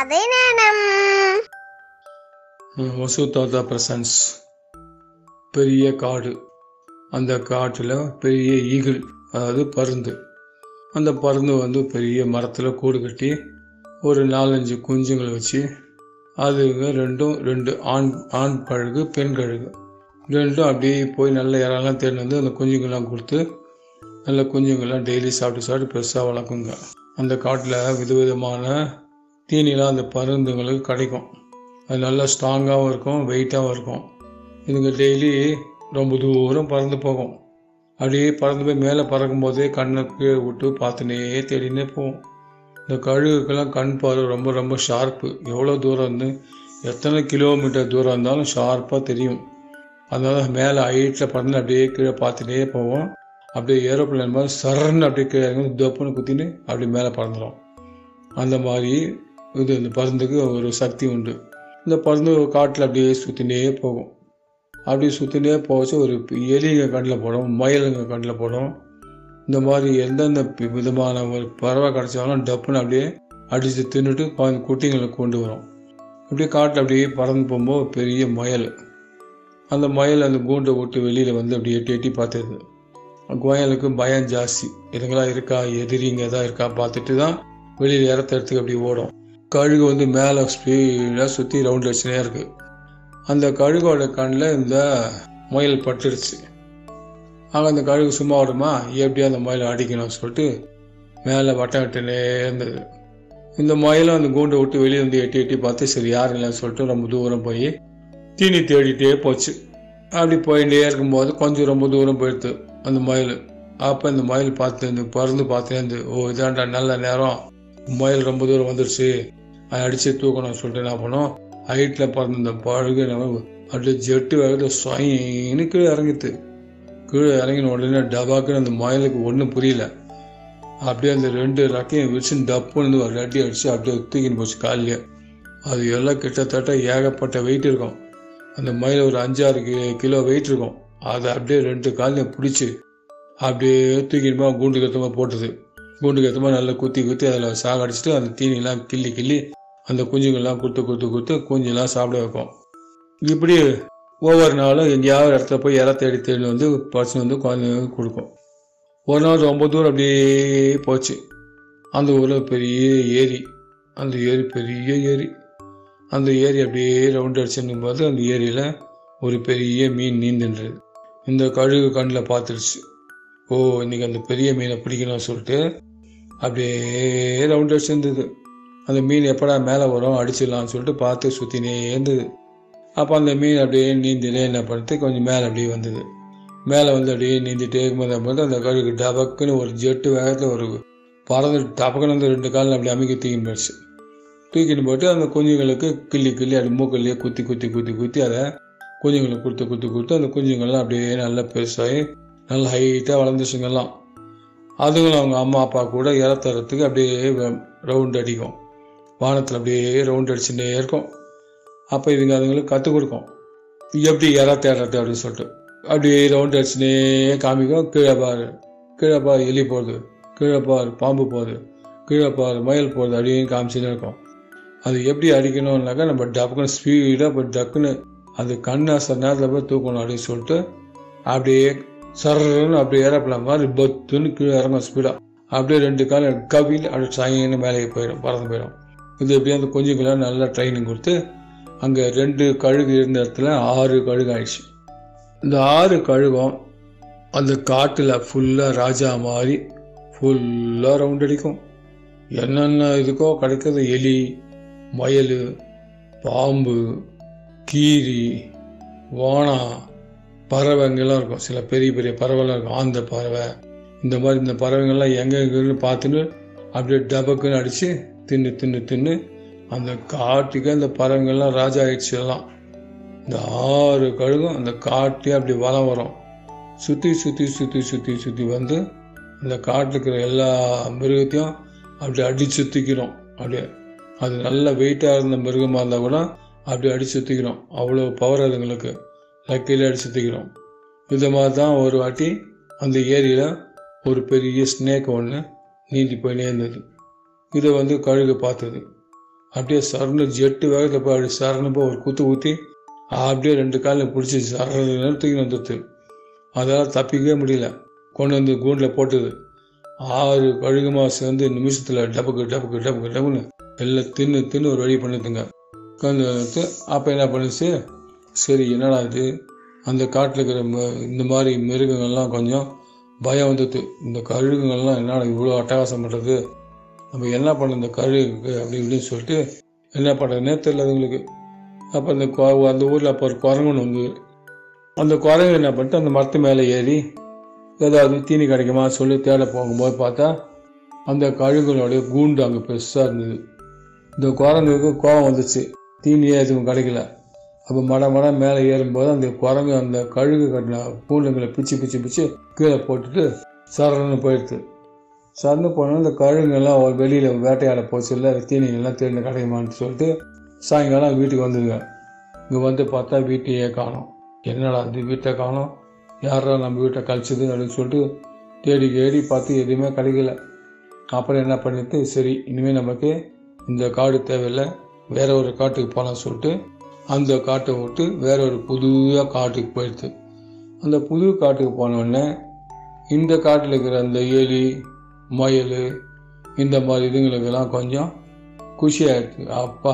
கதை நேரம். தாத்தா பிரசன்ஸ். பெரிய காடு. அந்த காட்டில் பெரிய ஈகிள் அதாவது பருந்து. அந்த பருந்து வந்து பெரிய மரத்தில் கூடு கட்டி ஒரு நாலஞ்சு குஞ்சுங்களை வச்சு அதுங்க ரெண்டும் ரெண்டு ஆண் ஆண் கழுகு பெண் கழுகு. ரெண்டும் அப்படியே போய் நல்ல இறாலாம் தேடி வந்து அந்த குஞ்சுங்கள்லாம் கொடுத்து நல்ல குஞ்சுங்கள்லாம் டெய்லி சாப்பிட்டு சாப்பிட்டு பெருசாக வளர்க்குங்க. அந்த காட்டில் விதவிதமான தீனிலாம் அந்த பருந்துங்களுக்கு கிடைக்கும். அது நல்லா ஸ்ட்ராங்காகவும் இருக்கும் வெயிட்டாகவும் இருக்கும். இதுங்க டெய்லி ரொம்ப தூரம் பறந்து போகும். அப்படியே பறந்து போய் மேலே பறக்கும் போதே கண்ணை கீழே விட்டு பார்த்துனே தேடினே போகும். இந்த கழுகுக்கெல்லாம் கண் பார்வை ரொம்ப ரொம்ப ஷார்ப்பு எவ்வளோ தூரம்னு எத்தனை கிலோமீட்டர் தூரம் இருந்தாலும் ஷார்ப்பாக தெரியும். அதனால மேலே ஹைட்டில் பறந்து அப்படியே கீழே பார்த்துட்டே போவோம். அப்படியே ஏரோப்ளேன் மாதிரி சரன்னு அப்படியே கீழே இறங்கி தப்புன்னு குத்தின்னு அப்படியே மேலே பறந்துடும் அந்த மாதிரி இது இந்த பருந்துக்கு ஒரு சக்தி உண்டு. இந்த பருந்து காட்டில் அப்படியே சுற்றினே போகும். அப்படியே சுற்றினே போச்சு ஒரு எலிங்க கண்ணில் போடும் மயிலுங்க கண்ணில் போடும். இந்த மாதிரி எந்தெந்த விதமான ஒரு பறவை கிடச்சாலும் டப்புன்னு அப்படியே அடித்து தின்னுட்டு பாதி குட்டிங்களை கொண்டு வரும். அப்படியே காட்டில் அப்படியே பறந்து போகும்போது பெரிய மயல். அந்த மயல் அந்த கூண்டை விட்டு வெளியில் வந்து அப்படியே எட்டி எட்டி பார்த்துருது கோயலுக்கு பயம் ஜாஸ்தி. இதுங்களா இருக்கா? எதிரிங்க எதாவது இருக்கா? பார்த்துட்டு தான் வெளியில் இறத்த இடத்துக்கு அப்படி ஓடும். கழுகு வந்து மேலே ஸ்பீடாக சுற்றி ரவுண்ட் அடிச்சுனே இருக்கு. அந்த கழுகோட கண்ணில் இந்த முயல் பட்டுடுச்சு ஆக அந்த கழுகு சும்மா விடுமா எப்படியா அந்த முயலை அடிக்கணும்னு சொல்லிட்டு மேலே வட்டம் விட்டுனே இருந்தது. இந்த முயலும் அந்த கூண்டை விட்டு வெளியே வந்து எட்டி எட்டி பார்த்து சரி யாரும் இல்லைன்னு சொல்லிட்டு ரொம்ப தூரம் போய் தீனி தேடிட்டே போச்சு. அப்படி போயிட்டே இருக்கும்போது கொஞ்சம் ரொம்ப தூரம் போயிடுது அந்த முயல். அப்போ இந்த முயல் பார்த்து இந்த பறந்து பார்த்துலேருந்து ஓ இதாண்டா நல்ல நேரம். முயல் ரொம்ப தூரம் வந்துருச்சு. அடித்து தூக்கணும்னு சொல்லிட்டு என்ன பண்ணோம்? ஹைட்டில் பறந்து இந்த பழுகு நம்ம அப்படியே ஜெட்டு வேகத்தில் சொயின்னு கீழே இறங்கித்து கீழே இறங்கின உடனே டபாக்குன்னு அந்த மயிலுக்கு ஒன்றும் புரியல. அப்படியே அந்த ரெண்டு ரக்கையும் விரிச்சு டப்புன்னு ஒரு ரெட்டி அடித்து அப்படியே தூக்கின்னு போச்சு காலையே அது எல்லாம் கிட்டத்தட்ட ஏகப்பட்ட வெயிட் இருக்கும். அந்த மயில் ஒரு அஞ்சாறு கிலோ வெயிட் இருக்கும். அதை அப்படியே ரெண்டு காலையும் பிடிச்சி அப்படியே தூக்கின்னு கூண்டு கத்தமாக போட்டுது. கூண்டு கத்தமாக நல்லா குத்தி குத்தி அதில் சாகடிச்சிட்டு அந்த தீனிலாம் கிள்ளி கிள்ளி அந்த குஞ்சுங்கள்லாம் கொடுத்து கொடுத்து கொடுத்து குஞ்செல்லாம் சாப்பிட வைப்போம். இப்படி ஒவ்வொரு நாளும் எங்கேயாவது இடத்துல போய் இற தேடி தேடி வந்து பசங்க வந்து குழந்தைங்களுக்கு கொடுக்கும் ஒரு நாள் ரொம்ப தூரம் அப்படியே போச்சு. அந்த ஊரில் பெரிய ஏரி அந்த ஏரி பெரிய ஏரி. அந்த ஏரி அப்படியே ரவுண்ட் அடிச்சுன்னு போது அந்த ஏரியில் ஒரு பெரிய மீன் நீந்துன்றது. இந்த கழுகு கண்ணில் பார்த்துருச்சு. ஓ இன்னைக்கு அந்த பெரிய மீனை பிடிக்கணும்னு சொல்லிட்டு அப்படியே ரவுண்ட் அடிச்சிருந்தது அந்த மீன் எப்படா மேலே வரும் அடிச்சிடலாம்னு சொல்லிட்டு பார்த்து சுற்றினே இருந்தது. அப்போ அந்த மீன் அப்படியே நீந்திலே என்ன பண்ணுறது கொஞ்சம் மேலே அப்படியே வந்தது. மேலே வந்து அப்படியே நீந்திட்டே இருக்கும்போது போது அந்த கழுகு டபக்குன்னு ஒரு ஜெட்டு வேகத்தில் ஒரு பறந்து டபக்குன்னு வந்து ரெண்டு காலில் அப்படி அமைக்க தூக்கின்னு போயிடுச்சு. தூக்கின்னு போட்டு அந்த குஞ்சுங்களுக்கு கிள்ளி கிள்ளி அப்படி மூக்கல்லையே குத்தி குத்தி குத்தி குத்தி அதை குஞ்சுங்களுக்கு கொடுத்து கொடுத்து கொடுத்து அந்த குஞ்சுங்கள்லாம் அப்படியே நல்லா பெருசாகி நல்லா ஹைட்டாக வளர்ந்துச்சுங்கெல்லாம் அதுங்களும் அவங்க அம்மா அப்பா கூட இறத்துறதுக்கு அப்படியே ரவுண்ட் அடிக்கும். வானத்தில் அப்படியே ரவுண்ட் அடிச்சுட்டே இருக்கும். அப்போ இதுங்க அதுங்களுக்கு கற்றுக் கொடுக்கும். எப்படி இற தேடுறது அப்படின்னு சொல்லிட்டு. அப்படியே ரவுண்ட் அடிச்சுனே காமிக்கும். கீழே பாரு. கீழே பாரு எலி போகுது. கீழே பாரு பாம்பு போகுது. கீழே பாரு மயில் போகுது. அப்படின்னு காமிச்சுனே இருக்கும். அது எப்படி அடிக்கணும்னாக்கா நம்ம டக்குன்னு ஸ்பீடாக போய் டக்குன்னு அது கண்ணை அசர் நேரத்தில் போய் தூக்கணும் அப்படின்னு சொல்லிட்டு அப்படியே சரன்னு அப்படியே ஏறப்பலாம் மாதிரி பத்துன்னு கீழே இறங்கும் ஸ்பீடாக அப்படியே ரெண்டு காலம் கவியில் அப்படியே சாயின்னு மேலே போயிடும் பறந்து போயிடும். இது எப்படியும் அந்த குஞ்சுக்கெல்லாம் நல்லா ட்ரைனிங் கொடுத்து அங்கே ரெண்டு கழுகு இருந்த இடத்துல ஆறு கழுகு ஆயிடுச்சு. இந்த ஆறு கழுகும் அந்த காட்டில் ஃபுல்லாக ராஜா மாதிரி ஃபுல்லாக ரவுண்ட் அடிக்கும். என்னென்ன இதுக்கோ கிடைக்கிறது எலி மயல் பாம்பு கீரி ஓணா பறவைங்கெல்லாம் இருக்கும். சில பெரிய பெரிய பறவைலாம் இருக்கும். ஆந்த பறவை. இந்த மாதிரி இந்த பறவைங்கள்லாம் எங்கெங்கன்னு பார்த்துன்னு அப்படியே டபக்குன்னு அடித்து தின்னு தின்னு தின்னு அந்த காட்டுக்கே அந்த பறவைங்கள்லாம் ராஜா ஆயிடுச்சு எல்லாம். இந்த ஆறு கழுகும் அந்த காட்டே அப்படி வளம் வரும். சுற்றி சுற்றி சுற்றி சுற்றி சுற்றி வந்து அந்த காட்டில் இருக்கிற எல்லா மிருகத்தையும் அப்படி அடிச்சு தூக்கிறோம் அப்படியே. அது நல்ல வெயிட்டாக இருந்த மிருகமாக இருந்தால் கூட அப்படி அடிச்சு தூக்கிறோம் அவ்வளோ பவர் அதுங்களுக்கு லக்கையில் அடிச்சு தூக்கிறோம் இது மாதிரி தான் ஒரு வாட்டி அந்த ஏரியில் ஒரு பெரிய ஸ்னேக் ஒன்று நீந்தி போயினே இருந்தது. இதை வந்து கழுகு பார்த்தது. அப்படியே சரணு ஜெட்டு வேகத்தில் போய் அப்படி சரண்டு போய் ஒரு குத்து ஊற்றி அப்படியே ரெண்டு காலில் பிடிச்சி சரண்டு நேரத்துக்கு வந்துடுது. அதால் தப்பிக்கவே முடியல. கொண்டு வந்து கூண்டில் போட்டுது. ஆறு கழுகுமா சேர்ந்து நிமிஷத்தில் டபுக்கு டபுக்கு டபுக்கு டபுன்னு எல்லாம் தின்னு தின்னு ஒரு வழி பண்ணுதுங்க உட்காந்து எடுத்து அப்போ என்ன பண்ணுச்சு? சரி என்னடா இது? அந்த காட்டில் இருக்கிற ம- இந்த மாதிரி மிருகங்கள்லாம் கொஞ்சம் பயம் வந்துட்டு இந்த கழுகுங்கள்லாம் என்னடா இவ்வளோ அட்டகாசம் பண்ணுறது நம்ம என்ன பண்ண இந்த கழுகுக்கு அப்படி இப்படின்னு சொல்லிட்டு என்ன பண்ணுறதுனே தெரியல அதுங்களுக்கு அப்போ அந்த அந்த ஊரில் அப்போ ஒரு குரங்குன்னு வந்து அந்த குரங்கு என்ன பண்ணிட்டு அந்த மரத்து மேலே ஏறி ஏதாவது தீனி கிடைக்குமா சொல்லி தேட போகும்போது பார்த்தா அந்த கழுகுகளுடைய கூண்டு அங்கே பெருசாக இருந்தது. இந்த குரங்குக்கு கோபம் வந்துச்சு. தீனியே எதுவும் கிடைக்கல. அப்போ மட மட மேலே ஏறும்போது அந்த குரங்கு அந்த கழுகு கட்டின கூண்டுங்களை பிச்சு பிச்சு பிச்சு கீழே போட்டுட்டு சரணுன்னு போயிடுது. சரணு போனால் இந்த கழுகுங்கெல்லாம் வெளியில் வேட்டையாட போச்சு இல்லை தீனிங்கெல்லாம் தேடி கிடைக்குமான்னு சொல்லிட்டு சாயங்காலம் வீட்டுக்கு வந்துடுங்க இங்கே வந்து பார்த்தா வீட்டையே காணும். என்னடா இது வீட்டை காணும்? யாரா நம்ம வீட்டை கழிச்சது அப்படின்னு சொல்லிட்டு தேடி தேடி பார்த்து எதுவுமே கிடைக்கல. அப்புறம் என்ன பண்ணிட்டு சரி இனிமேல் நமக்கு இந்த காடு தேவையில்லை வேற ஒரு காட்டுக்கு போகலாம் சொல்லிட்டு அந்த காட்டை விட்டு வேற ஒரு புதுவாக காட்டுக்கு போயிடுது. அந்த புது காட்டுக்கு போனோடனே இந்த காட்டில் இருக்கிற அந்த ஏலி முயல் இந்த மாதிரி இதுங்களுக்கெல்லாம் கொஞ்சம் குஷியாக இருக்குது அப்பா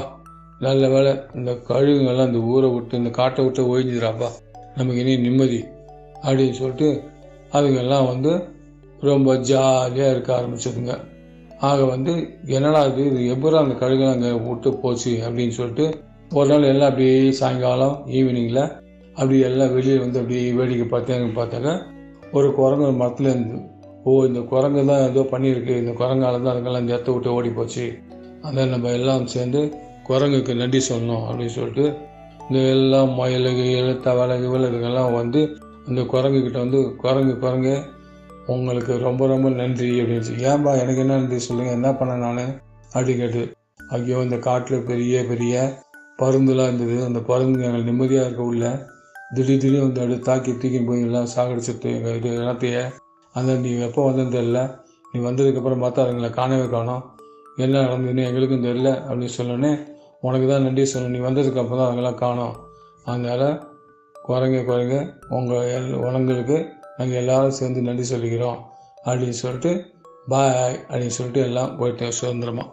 நல்ல வேலை இந்த கழுகுங்கள்லாம் இந்த ஊரை விட்டு இந்த காட்டை விட்டு ஒழிஞ்சுதுறாப்பா நமக்கு இனி நிம்மதி அப்படின்னு சொல்லிட்டு அதுங்கெல்லாம் வந்து ரொம்ப ஜாலியாக இருக்க ஆரம்பிச்சதுங்க. ஆக வந்து என்னடா இது இது எப்பறம் அந்த கழுகுலாம் அங்கே விட்டு போச்சு அப்படின்னு சொல்லிட்டு ஒரு நாள் எல்லாம் அப்படியே சாயங்காலம் ஈவினிங்கில் அப்படி எல்லாம் வெளியே வந்து அப்படியே வேடிக்கை பார்த்தாங்க பார்த்தாக்க ஒரு குரங்கு மரத்துலேருந்து ஓ இந்த குரங்கு தான் ஏதோ பண்ணியிருக்கு. இந்த குரங்கால தான் அதுக்கெல்லாம் இந்த இடத்த விட்டு ஓடி போச்சு. அதான் நம்ம எல்லாம் சேர்ந்து குரங்குக்கு நன்றி சொல்லணும் அப்படின்னு சொல்லிட்டு இந்த எல்லாம் மயிலுக்கு எழுத்த வலகு இதுக்கெல்லாம் வந்து அந்த குரங்குக்கிட்ட வந்து குரங்கு குரங்கு உங்களுக்கு ரொம்ப ரொம்ப நன்றி அப்படின்னு ஏன்பா எனக்கு என்ன நன்றி சொல்லுங்கள் என்ன பண்ண நான்? அப்படி கேட்டு ஐயோ இந்த காட்டில் பெரிய பெரிய பருந்துலாம் இருந்தது. அந்த பருந்து எங்கள் நிம்மதியாக இருக்க உள்ள திடீர் திடீர்னு வந்து அப்படியே தாக்கி தூக்கி போய் எல்லாம் சாகடிச்சிட்டு எங்கள் இது எல்லாத்தையே அந்த நீ எப்போ வந்தேன்னு தெரில நீ வந்ததுக்கப்புறம் பார்த்தா அதுங்களை காணவே காணும். என்ன நடந்ததுன்னு எங்களுக்கும் தெரில அப்படின்னு சொன்னோன்னே உனக்கு தான் நன்றி சொல்லணும் நீ வந்ததுக்கு அப்புறம் தான் அவங்களாம் காணும். அதனால் குறைங்க குறைங்க. உங்கள் எல் உணங்களுக்கு நாங்கள் எல்லோரும் சேர்ந்து நன்றி சொல்லிக்கிறோம். அப்படின்னு சொல்லிட்டு பாய் அப்படின்னு சொல்லிட்டு எல்லாம் போயிட்டேன் சுதந்திரமாக